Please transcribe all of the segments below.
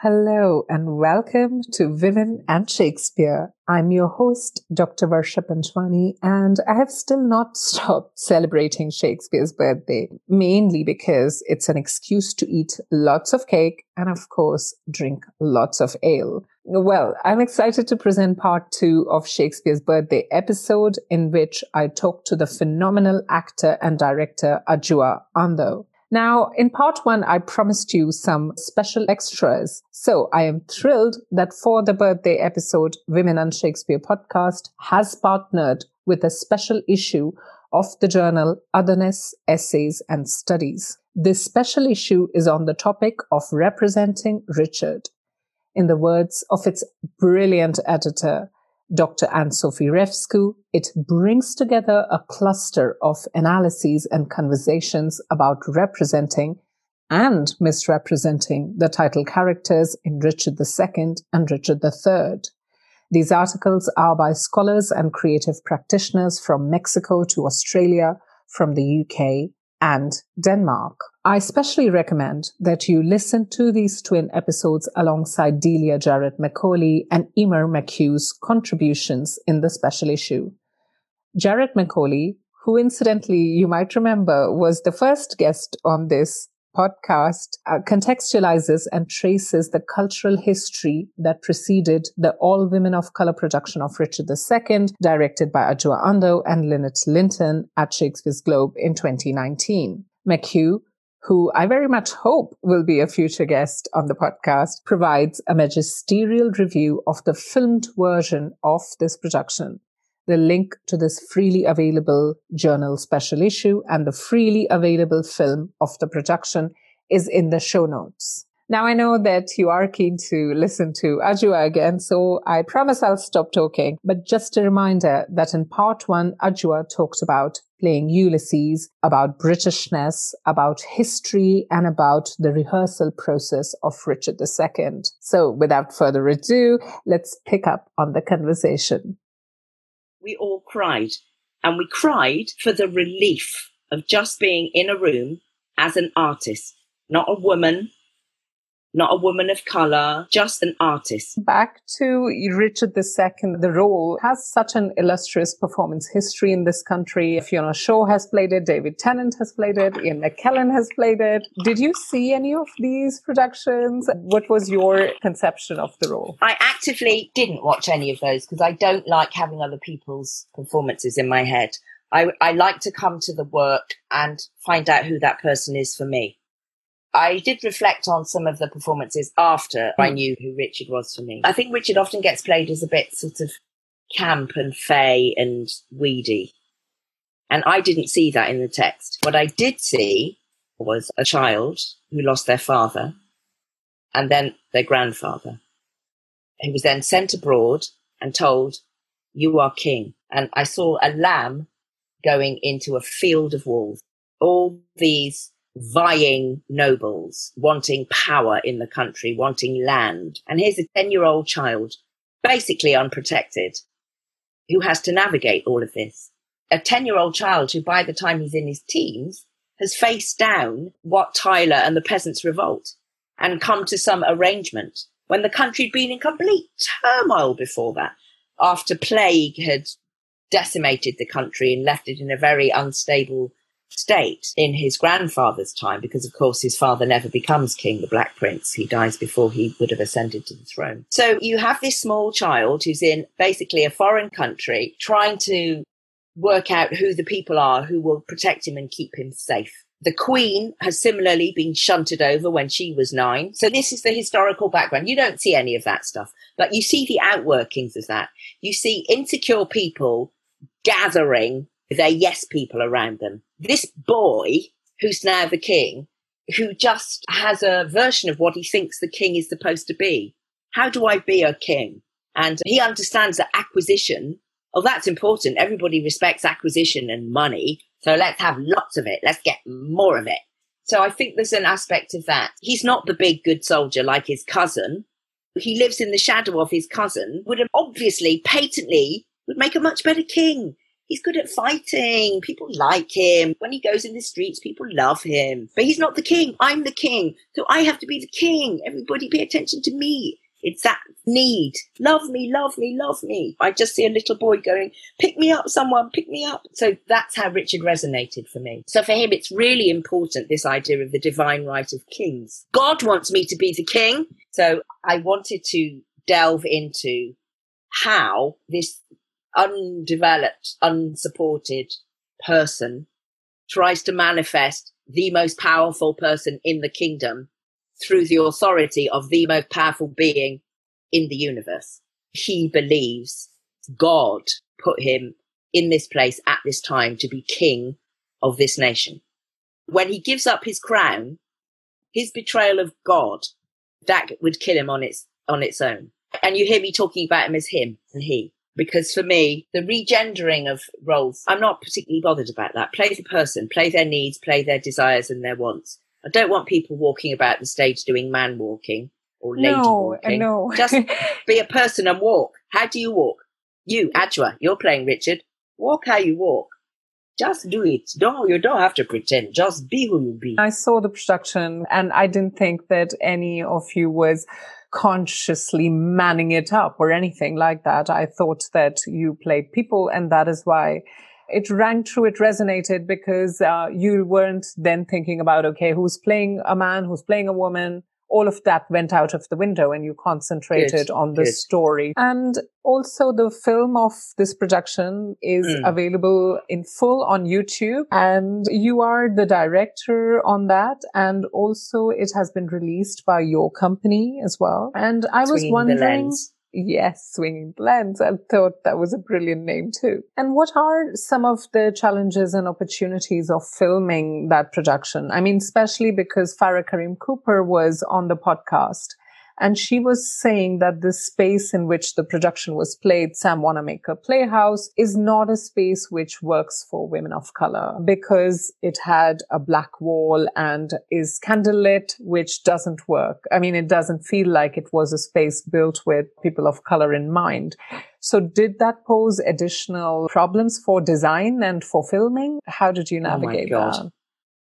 Hello and welcome to Women and Shakespeare. I'm your host, Dr. Varsha Panjwani, and I have still not stopped celebrating Shakespeare's birthday, mainly because it's an excuse to eat lots of cake and, of course, drink lots of ale. Well, I'm excited to present part two of Shakespeare's birthday episode in which I talk to the phenomenal actor and director Adjoa Andoh. Now, in part one, I promised you some special extras. So I am thrilled that for the birthday episode, Women and Shakespeare podcast has partnered with a special issue of the journal Otherness, Essays and Studies. This special issue is on the topic of representing Richard. In the words of its brilliant editor, Dr. Anne-Sophie Refskou, it brings together a cluster of analyses and conversations about representing and misrepresenting the title characters in Richard II and Richard III. These articles are by scholars and creative practitioners from Mexico to Australia, from the UK and Denmark. I especially recommend that you listen to these twin episodes alongside Delia Jarrett Macauley and Emer McHugh's contributions in the special issue. Jarrett Macauley, who incidentally you might remember was the first guest on this podcast, uh, contextualizes and traces the cultural history that preceded the all women of color production of Richard II, directed by Adjoa Andoh and Lynette Linton at Shakespeare's Globe in 2019. McHugh who I very much hope will be a future guest on the podcast, provides a magisterial review of the filmed version of this production. The link to this freely available journal special issue and the freely available film of the production is in the show notes. Now I know that you are keen to listen to Adjoa again, so I promise I'll stop talking. But just a reminder that in part one, Adjoa talked about playing Ulysses, about Britishness, about history, and about the rehearsal process of Richard II. So without further ado, let's pick up on the conversation. We all cried, and we cried for the relief of just being in a room as an artist, not a woman, not a woman of color, just an artist. Back to Richard II, the role has such an illustrious performance history in this country. Fiona Shaw has played it, David Tennant has played it, Ian McKellen has played it. Did you see any of these productions? What was your conception of the role? I actively didn't watch any of those because I don't like having other people's performances in my head. I, I like to come to the work and find out who that person is for me. I did reflect on some of the performances after. I hmm. knew who Richard was for me. I think Richard often gets played as a bit sort of camp and fey and weedy. And I didn't see that in the text. What I did see was a child who lost their father and then their grandfather, who was then sent abroad and told, You are king. And I saw a lamb going into a field of wolves. All these vying nobles, wanting power in the country, wanting land. And here's a 10 year old child, basically unprotected, who has to navigate all of this. A 10 year old child who, by the time he's in his teens, has faced down Wat Tyler and the Peasants' Revolt and come to some arrangement when the country had been in complete turmoil before that, after plague had decimated the country and left it in a very unstable state in his grandfather's time, because of course his father never becomes king, the Black Prince. He dies before he would have ascended to the throne. So you have this small child who's in basically a foreign country trying to work out who the people are who will protect him and keep him safe. The Queen has similarly been shunted over when she was nine. So this is the historical background. You don't see any of that stuff, but you see the outworkings of that. You see insecure people gathering their yes people around them. This boy, who's now the king, who just has a version of what he thinks the king is supposed to be. How do I be a king? And he understands that acquisition, oh, that's important. Everybody respects acquisition and money. So let's have lots of it. Let's get more of it. So I think there's an aspect of that. He's not the big good soldier like his cousin. He lives in the shadow of his cousin, would have obviously, patently, would make a much better king He's good at fighting. People like him. When he goes in the streets, people love him. But he's not the king. I'm the king. So I have to be the king. Everybody pay attention to me. It's that need. Love me, love me, love me. I just see a little boy going, pick me up, someone, pick me up. So that's how Richard resonated for me. So for him, it's really important, this idea of the divine right of kings. God wants me to be the king. So I wanted to delve into how this undeveloped, unsupported person tries to manifest the most powerful person in the kingdom through the authority of the most powerful being in the universe. He believes God put him in this place at this time to be king of this nation. When he gives up his crown, his betrayal of God, that would kill him on its, on its own. And you hear me talking about him as him and he. Because for me, the regendering of roles, I'm not particularly bothered about that. Play the person, play their needs, play their desires and their wants. I don't want people walking about the stage doing man walking or lady no, walking. No, Just be a person and walk. How do you walk? You, Adjoa, you're playing Richard. Walk how you walk. Just do it. Don't you don't have to pretend. Just be who you be. I saw the production and I didn't think that any of you was consciously manning it up or anything like that. I thought that you played people and that is why it rang true. It resonated because uh, you weren't then thinking about, okay, who's playing a man, who's playing a woman, all of that went out of the window and you concentrated on the story. And also the film of this production is mm. available in full on YouTube and you are the director on that. And also it has been released by your company as well. And I was wondering, Yes, Swinging Lens. I thought that was a brilliant name too. And what are some of the challenges and opportunities of filming that production? I mean, especially because Farah Karim Cooper was on the podcast and she was saying that the space in which the production was played, Sam Wanamaker Playhouse, is not a space which works for women of color because it had a black wall and is candlelit, which doesn't work. I mean, it doesn't feel like it was a space built with people of color in mind. So did that pose additional problems for design and for filming? How did you oh navigate oh that?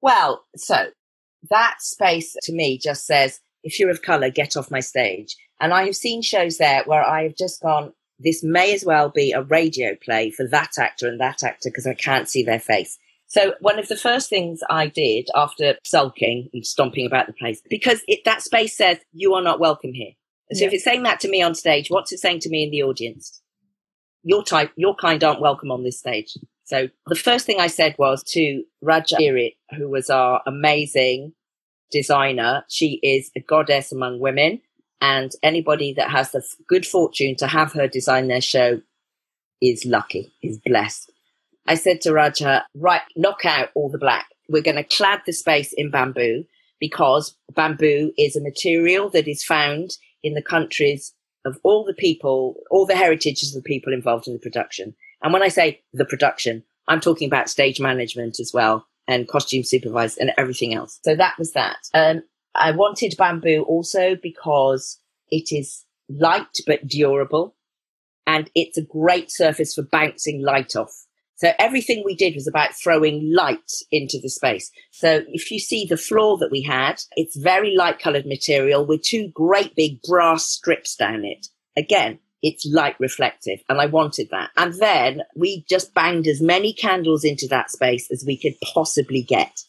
Well, so that space to me just says if you're of color, get off my stage. And I have seen shows there where I have just gone, this may as well be a radio play for that actor and that actor because I can't see their face. So one of the first things I did after sulking and stomping about the place, because it, that space says you are not welcome here. So yeah. if it's saying that to me on stage, what's it saying to me in the audience? Your type, your kind aren't welcome on this stage. So the first thing I said was to Raja Irit, who was our amazing designer. She is a goddess among women, and anybody that has the good fortune to have her design their show is lucky, is blessed. I said to Raja, right, knock out all the black. We're going to clad the space in bamboo because bamboo is a material that is found in the countries of all the people, all the heritages of the people involved in the production. And when I say the production, I'm talking about stage management as well and costume supervised and everything else. So that was that. Um, I wanted bamboo also because it is light but durable and it's a great surface for bouncing light off. So everything we did was about throwing light into the space. So if you see the floor that we had, it's very light colored material with two great big brass strips down it. Again, it's light reflective and I wanted that. And then we just banged as many candles into that space as we could possibly get.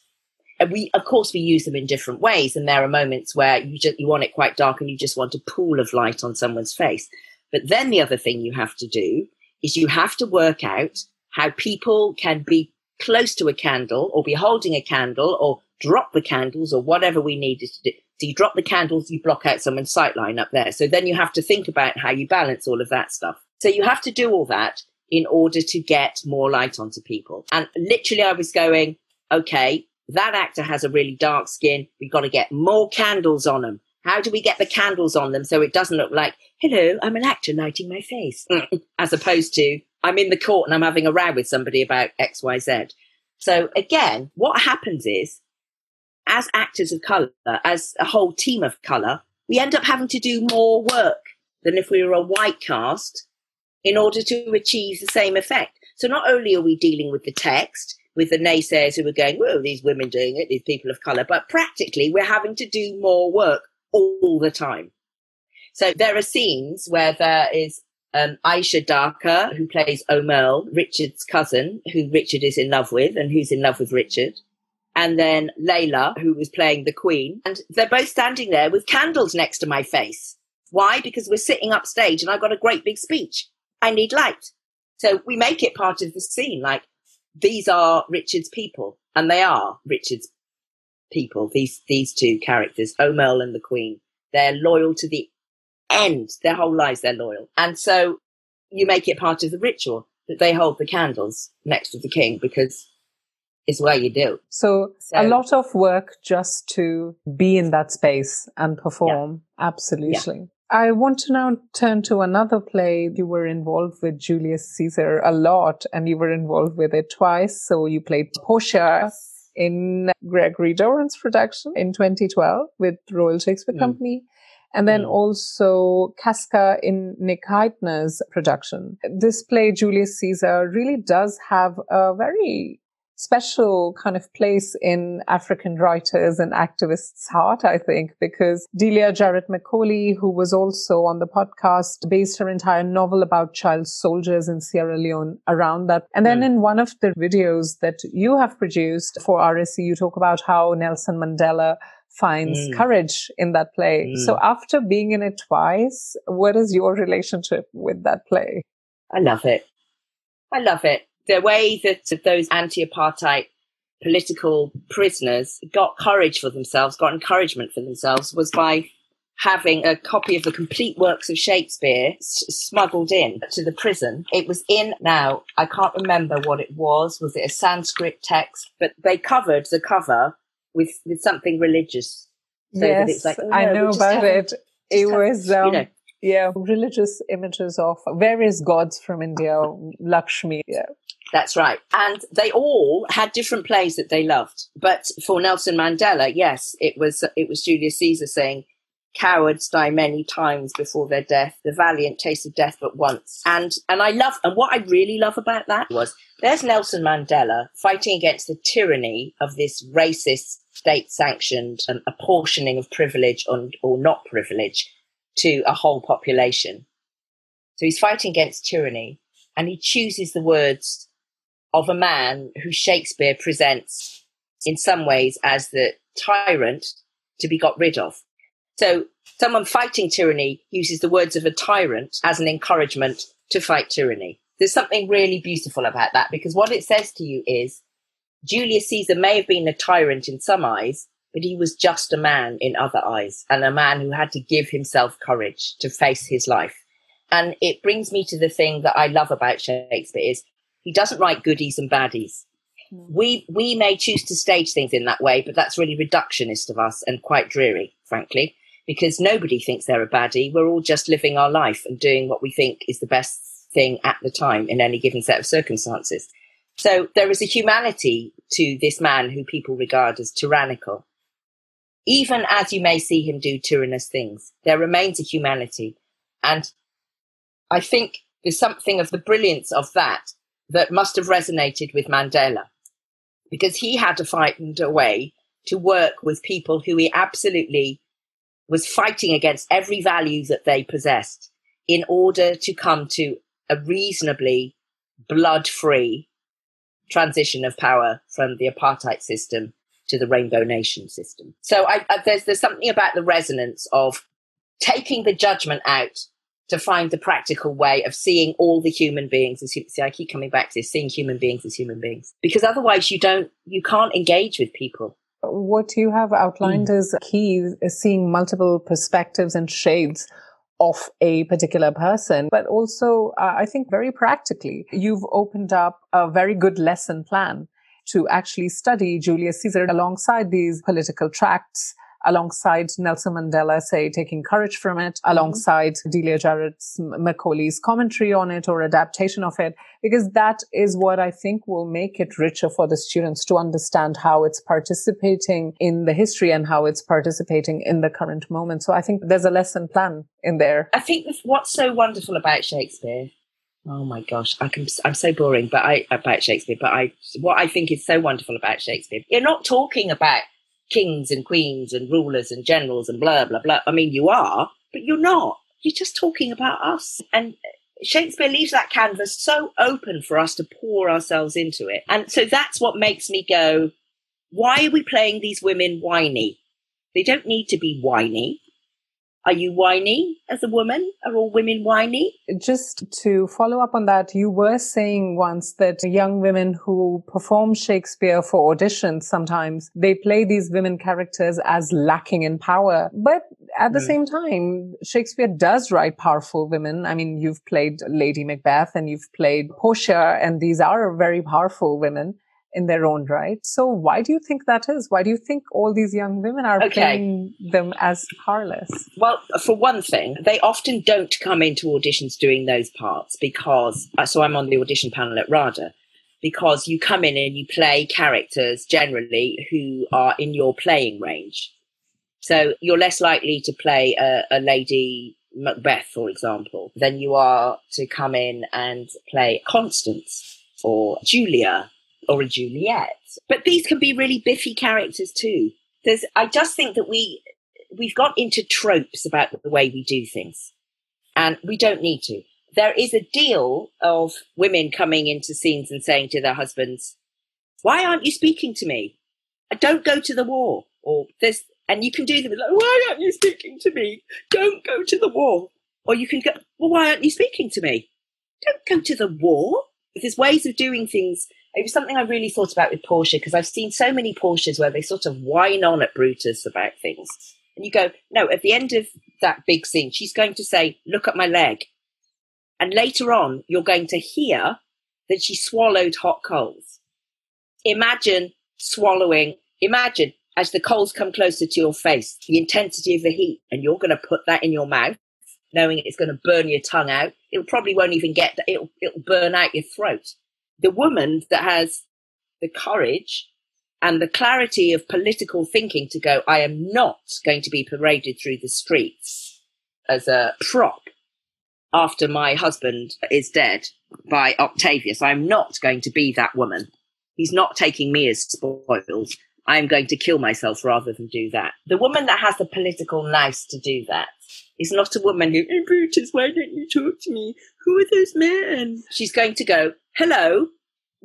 And we, of course, we use them in different ways. And there are moments where you just, you want it quite dark and you just want a pool of light on someone's face. But then the other thing you have to do is you have to work out how people can be close to a candle or be holding a candle or drop the candles or whatever we needed to do you drop the candles, you block out someone's sight line up there. So then you have to think about how you balance all of that stuff. So you have to do all that in order to get more light onto people. And literally I was going, okay, that actor has a really dark skin. We've got to get more candles on them. How do we get the candles on them so it doesn't look like, hello, I'm an actor lighting my face, as opposed to I'm in the court and I'm having a row with somebody about X, Y, Z. So again, what happens is as actors of color, as a whole team of color, we end up having to do more work than if we were a white cast in order to achieve the same effect. So not only are we dealing with the text, with the naysayers who are going, well, these women doing it, these people of color, but practically we're having to do more work all the time. So there are scenes where there is um, Ayesha Dharker, who plays Aumerle, Richard's cousin, who Richard is in love with and who's in love with Richard. And then Leila, who was playing the Queen. And they're both standing there with candles next to my face. Why? Because we're sitting upstage and I've got a great big speech. I need light. So we make it part of the scene. Like these are Richard's people and they are Richard's people. These, these two characters, Aumerle and the Queen. They're loyal to the end. Their whole lives, they're loyal. And so you make it part of the ritual that they hold the candles next to the king because it's where you do. So, so a lot of work just to be in that space and perform. Yeah. Absolutely. Yeah. I want to now turn to another play. You were involved with Julius Caesar a lot and you were involved with it twice. So you played Portia in Gregory Doran's production in 2012 with Royal Shakespeare mm. Company and then mm. also Casca in Nick Hytner's production. This play, Julius Caesar, really does have a very special kind of place in African writers and activists' heart, I think, because Delia Jarrett Macauley, who was also on the podcast, based her entire novel about child soldiers in Sierra Leone around that. And then mm. in one of the videos that you have produced for RSC, you talk about how Nelson Mandela finds mm. courage in that play. Mm. So after being in it twice, what is your relationship with that play? I love it. I love it. The way that those anti-apartheid political prisoners got courage for themselves, got encouragement for themselves was by having a copy of the complete works of Shakespeare s- smuggled in to the prison. It was in now, I can't remember what it was. Was it a Sanskrit text? But they covered the cover with with something religious. So yes, like, oh, no, I know about it. It was um, you know, yeah, religious images of various gods from India, Lakshmi. Yeah. That's right. And they all had different plays that they loved. But for Nelson Mandela, yes, it was it was Julius Caesar saying, cowards die many times before their death. The valiant taste of death but once. And and I love and what I really love about that was there's Nelson Mandela fighting against the tyranny of this racist state sanctioned um, apportioning of privilege on, or not privilege to a whole population. So he's fighting against tyranny and he chooses the words of a man who Shakespeare presents in some ways as the tyrant to be got rid of. So someone fighting tyranny uses the words of a tyrant as an encouragement to fight tyranny. There's something really beautiful about that because what it says to you is Julius Caesar may have been a tyrant in some eyes, but he was just a man in other eyes and a man who had to give himself courage to face his life. And it brings me to the thing that I love about Shakespeare is he doesn't write goodies and baddies. Mm. We, we may choose to stage things in that way, but that's really reductionist of us and quite dreary, frankly, because nobody thinks they're a baddie. We're all just living our life and doing what we think is the best thing at the time in any given set of circumstances. So there is a humanity to this man who people regard as tyrannical. Even as you may see him do tyrannous things, there remains a humanity. And I think there's something of the brilliance of that that must have resonated with Mandela because he had to find a way to work with people who he absolutely was fighting against every value that they possessed in order to come to a reasonably blood free transition of power from the apartheid system to the rainbow nation system. So I, I, there's there's something about the resonance of taking the judgment out to find the practical way of seeing all the human beings as see I keep coming back to this seeing human beings as human beings because otherwise you don't you can't engage with people what you have outlined mm. is key is seeing multiple perspectives and shades of a particular person, but also uh, I think very practically, you've opened up a very good lesson plan to actually study Julius Caesar alongside these political tracts alongside Nelson Mandela, say, taking courage from it, mm-hmm. alongside Delia Jarrett's Macauley's commentary on it or adaptation of it, because that is what I think will make it richer for the students to understand how it's participating in the history and how it's participating in the current moment. So I think there's a lesson plan in there. I think what's so wonderful about Shakespeare Oh my gosh, I can, I'm so boring, but I about Shakespeare. But I, what I think is so wonderful about Shakespeare, you're not talking about kings and queens and rulers and generals and blah blah blah. I mean, you are, but you're not. You're just talking about us. And Shakespeare leaves that canvas so open for us to pour ourselves into it. And so that's what makes me go, why are we playing these women whiny? They don't need to be whiny. Are you whiny as a woman? Are all women whiny? Just to follow up on that, you were saying once that young women who perform Shakespeare for auditions sometimes they play these women characters as lacking in power. But at the mm. same time, Shakespeare does write powerful women. I mean, you've played Lady Macbeth and you've played Portia, and these are very powerful women in their own right. So why do you think that is? Why do you think all these young women are okay. playing them as powerless? Well, for one thing, they often don't come into auditions doing those parts because, uh, so I'm on the audition panel at RADA, because you come in and you play characters generally who are in your playing range. So you're less likely to play a, a lady Macbeth, for example, than you are to come in and play Constance or Julia or a Juliet. But these can be really biffy characters too. There's, I just think that we, we've got into tropes about the way we do things and we don't need to. There is a deal of women coming into scenes and saying to their husbands, why aren't you speaking to me? Don't go to the war. Or this, and you can do them like, why aren't you speaking to me? Don't go to the war. Or you can go, well, why aren't you speaking to me? Don't go to the war. There's ways of doing things it was something I really thought about with Portia because I've seen so many Portias where they sort of whine on at Brutus about things. And you go, no, at the end of that big scene, she's going to say, look at my leg. And later on, you're going to hear that she swallowed hot coals. Imagine swallowing, imagine as the coals come closer to your face, the intensity of the heat, and you're going to put that in your mouth, knowing it's going to burn your tongue out. It probably won't even get, it'll, it'll burn out your throat the woman that has the courage and the clarity of political thinking to go, I am not going to be paraded through the streets as a prop after my husband is dead by Octavius. I'm not going to be that woman. He's not taking me as spoils. I'm going to kill myself rather than do that. The woman that has the political nous to do that is not a woman who, oh, Brutus, why don't you talk to me? Who are those men? She's going to go, hello,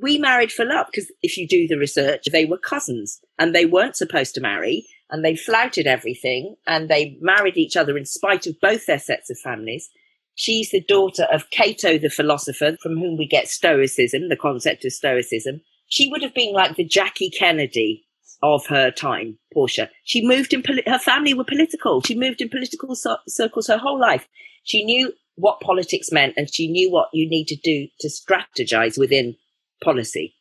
we married for love because if you do the research, they were cousins and they weren't supposed to marry and they flouted everything and they married each other in spite of both their sets of families. She's the daughter of Cato the philosopher from whom we get stoicism, the concept of stoicism. She would have been like the Jackie Kennedy of her time, Portia. She moved in, poli- her family were political. She moved in political so- circles her whole life. She knew what politics meant and she knew what you need to do to strategize within policy.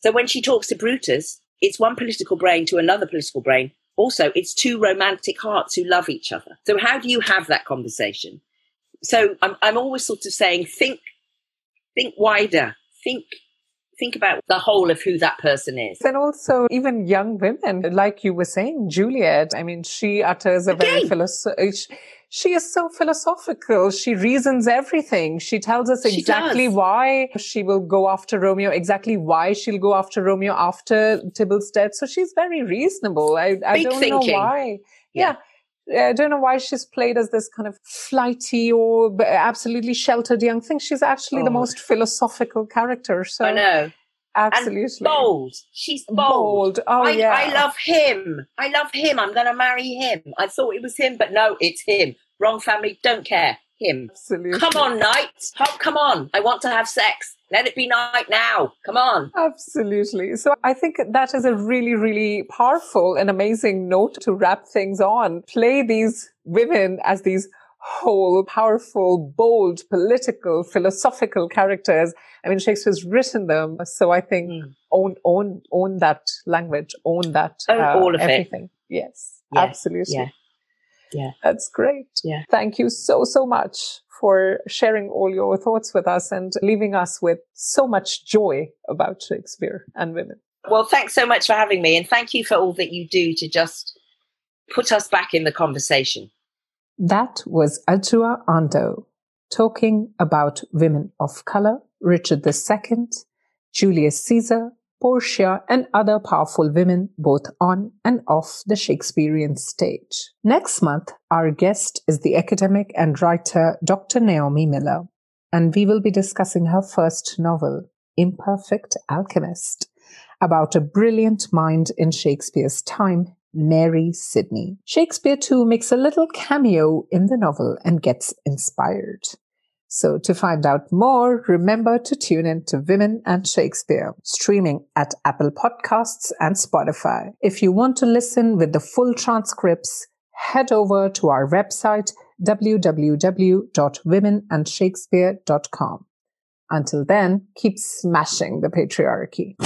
So when she talks to Brutus, it's one political brain to another political brain. Also, it's two romantic hearts who love each other. So how do you have that conversation? So I'm, I'm always sort of saying, think, think wider, think think about the whole of who that person is. And also, even young women, like you were saying, Juliet, I mean, she utters a very philosophical, uh, she is so philosophical. She reasons everything. She tells us exactly why she will go after Romeo, exactly why she'll go after Romeo after Tybalt's death. So she's very reasonable. I, I don't thinking. know why. yeah. yeah. I don't know why she's played as this kind of flighty or absolutely sheltered young thing. She's actually oh. the most philosophical character. So I know. Absolutely. And bold. She's bold. bold. Oh, I, yeah. I love him. I love him. I'm going to marry him. I thought it was him, but no, it's him. Wrong family. Don't care. Him. Absolutely. Come on, knight. Come on. I want to have sex. Let it be night now. Come on. Absolutely. So I think that is a really, really powerful and amazing note to wrap things on. Play these women as these whole, powerful, bold, political, philosophical characters. I mean, Shakespeare's written them, so I think mm. own own own that language, own that own uh, all of everything. It. Yes, yeah. absolutely. Yeah. Yeah, that's great. Yeah, thank you so so much for sharing all your thoughts with us and leaving us with so much joy about Shakespeare and women. Well, thanks so much for having me, and thank you for all that you do to just put us back in the conversation. That was Adjoa Andoh talking about women of color, Richard II, Julius Caesar, Portia, and other powerful women both on and off the Shakespearean stage. Next month, our guest is the academic and writer Dr. Naomi Miller, and we will be discussing her first novel, Imperfect Alchemist, about a brilliant mind in Shakespeare's time, Mary Sidney. Shakespeare too makes a little cameo in the novel and gets inspired. So to find out more, remember to tune in to Women and Shakespeare, streaming at Apple Podcasts and Spotify. If you want to listen with the full transcripts, head over to our website, www.womenandshakespeare.com. Until then, keep smashing the patriarchy.